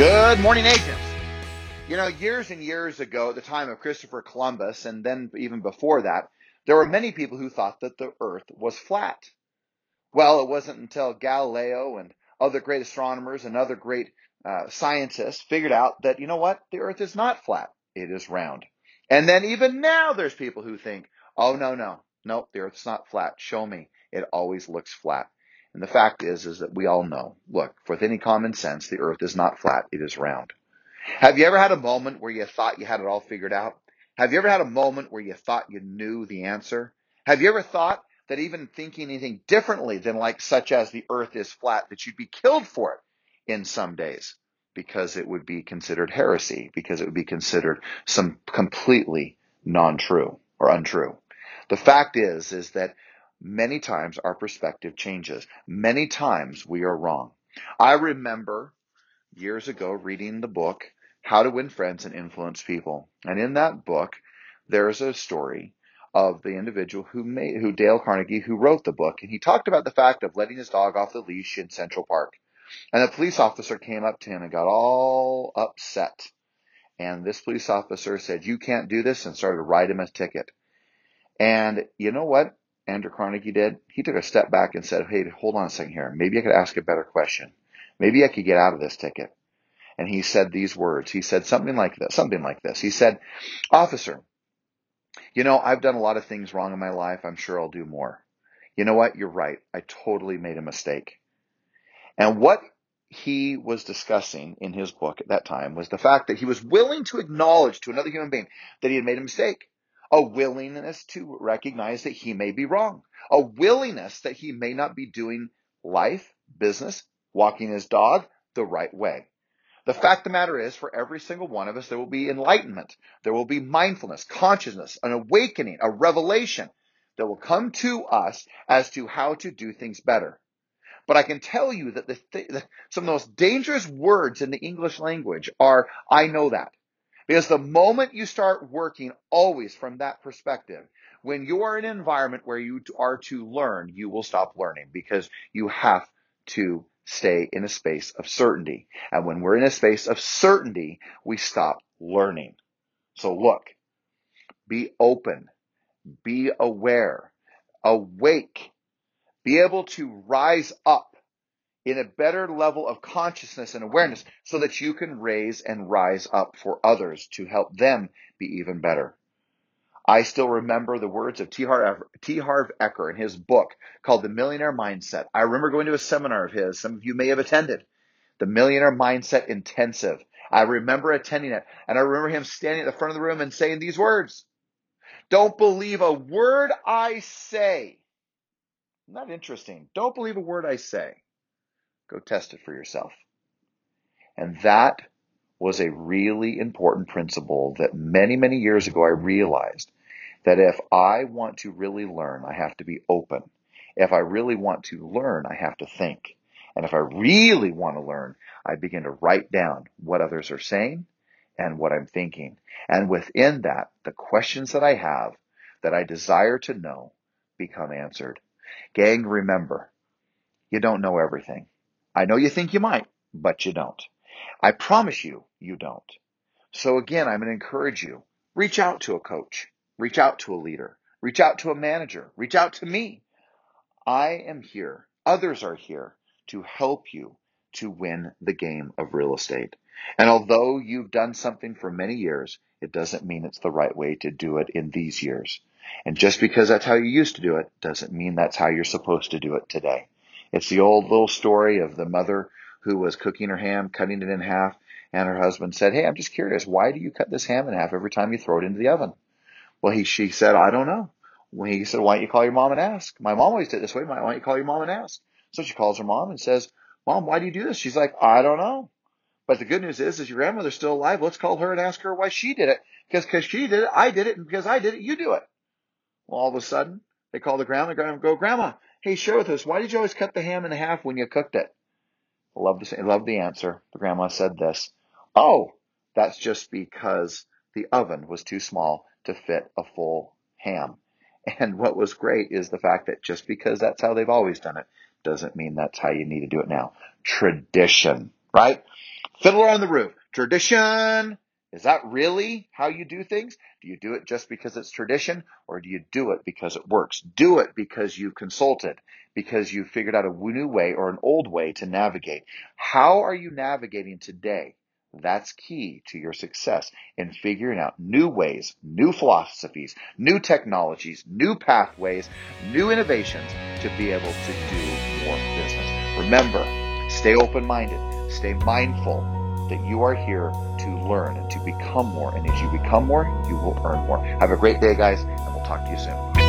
Good morning, agents. You know, years and years ago, at the time of Christopher Columbus, and then even before that, there were many people who thought that the earth was flat. Well, it wasn't until Galileo and other great astronomers and other great uh, scientists figured out that, you know what, the earth is not flat, it is round. And then even now, there's people who think, oh, no, no, no, the earth's not flat. Show me. It always looks flat. And the fact is, is that we all know, look, with any common sense, the earth is not flat, it is round. Have you ever had a moment where you thought you had it all figured out? Have you ever had a moment where you thought you knew the answer? Have you ever thought that even thinking anything differently than like such as the earth is flat, that you'd be killed for it in some days? Because it would be considered heresy, because it would be considered some completely non-true or untrue. The fact is, is that many times our perspective changes. Many times we are wrong. I remember years ago reading the book, How to Win Friends and Influence People. And in that book, there's a story of the individual who made, who Dale Carnegie, who wrote the book. And he talked about the fact of letting his dog off the leash in Central Park. And a police officer came up to him and got all upset. And this police officer said, you can't do this and started to write him a ticket. And you know what? Andrew Carnegie did, he took a step back and said, Hey, hold on a second here. Maybe I could ask a better question. Maybe I could get out of this ticket. And he said these words. He said something like this, something like this. He said, Officer, you know, I've done a lot of things wrong in my life. I'm sure I'll do more. You know what? You're right. I totally made a mistake. And what he was discussing in his book at that time was the fact that he was willing to acknowledge to another human being that he had made a mistake a willingness to recognize that he may be wrong, a willingness that he may not be doing life, business, walking his dog the right way. The fact of the matter is, for every single one of us, there will be enlightenment. There will be mindfulness, consciousness, an awakening, a revelation that will come to us as to how to do things better. But I can tell you that the th- some of the most dangerous words in the English language are, I know that. Because the moment you start working always from that perspective, when you are in an environment where you are to learn, you will stop learning because you have to stay in a space of certainty. And when we're in a space of certainty, we stop learning. So look, be open, be aware, awake, be able to rise up in a better level of consciousness and awareness so that you can raise and rise up for others to help them be even better. I still remember the words of T. Harv. Harv Eker in his book called The Millionaire Mindset. I remember going to a seminar of his. Some of you may have attended the Millionaire Mindset Intensive. I remember attending it and I remember him standing at the front of the room and saying these words. Don't believe a word I say. Not interesting. Don't believe a word I say. Go test it for yourself. And that was a really important principle that many, many years ago I realized that if I want to really learn, I have to be open. If I really want to learn, I have to think. And if I really want to learn, I begin to write down what others are saying and what I'm thinking. And within that, the questions that I have that I desire to know become answered. Gang, remember, you don't know everything. I know you think you might, but you don't. I promise you, you don't. So again, I'm going to encourage you, reach out to a coach, reach out to a leader, reach out to a manager, reach out to me. I am here. Others are here to help you to win the game of real estate. And although you've done something for many years, it doesn't mean it's the right way to do it in these years. And just because that's how you used to do it doesn't mean that's how you're supposed to do it today. It's the old little story of the mother who was cooking her ham, cutting it in half, and her husband said, Hey, I'm just curious, why do you cut this ham in half every time you throw it into the oven? Well, he, she said, I don't know. He said, why don't you call your mom and ask? My mom always did it this way. Why don't you call your mom and ask? So she calls her mom and says, Mom, why do you do this? She's like, I don't know. But the good news is, is your grandmother's still alive. Let's call her and ask her why she did it. Because, because she did it, I did it, and because I did it, you do it. Well, all of a sudden, they call the grandma and go, Grandma, Hey, share with us. Why did you always cut the ham in half when you cooked it? Love the, love the answer. The grandma said this. Oh, that's just because the oven was too small to fit a full ham. And what was great is the fact that just because that's how they've always done it doesn't mean that's how you need to do it now. Tradition, right? Fiddler on the Roof. Tradition. Is that really how you do things? Do you do it just because it's tradition or do you do it because it works? Do it because you've consulted, because you've figured out a new way or an old way to navigate. How are you navigating today? That's key to your success in figuring out new ways, new philosophies, new technologies, new pathways, new innovations to be able to do more business. Remember, stay open minded, stay mindful that you are here to learn and to become more. And as you become more, you will earn more. Have a great day, guys, and we'll talk to you soon.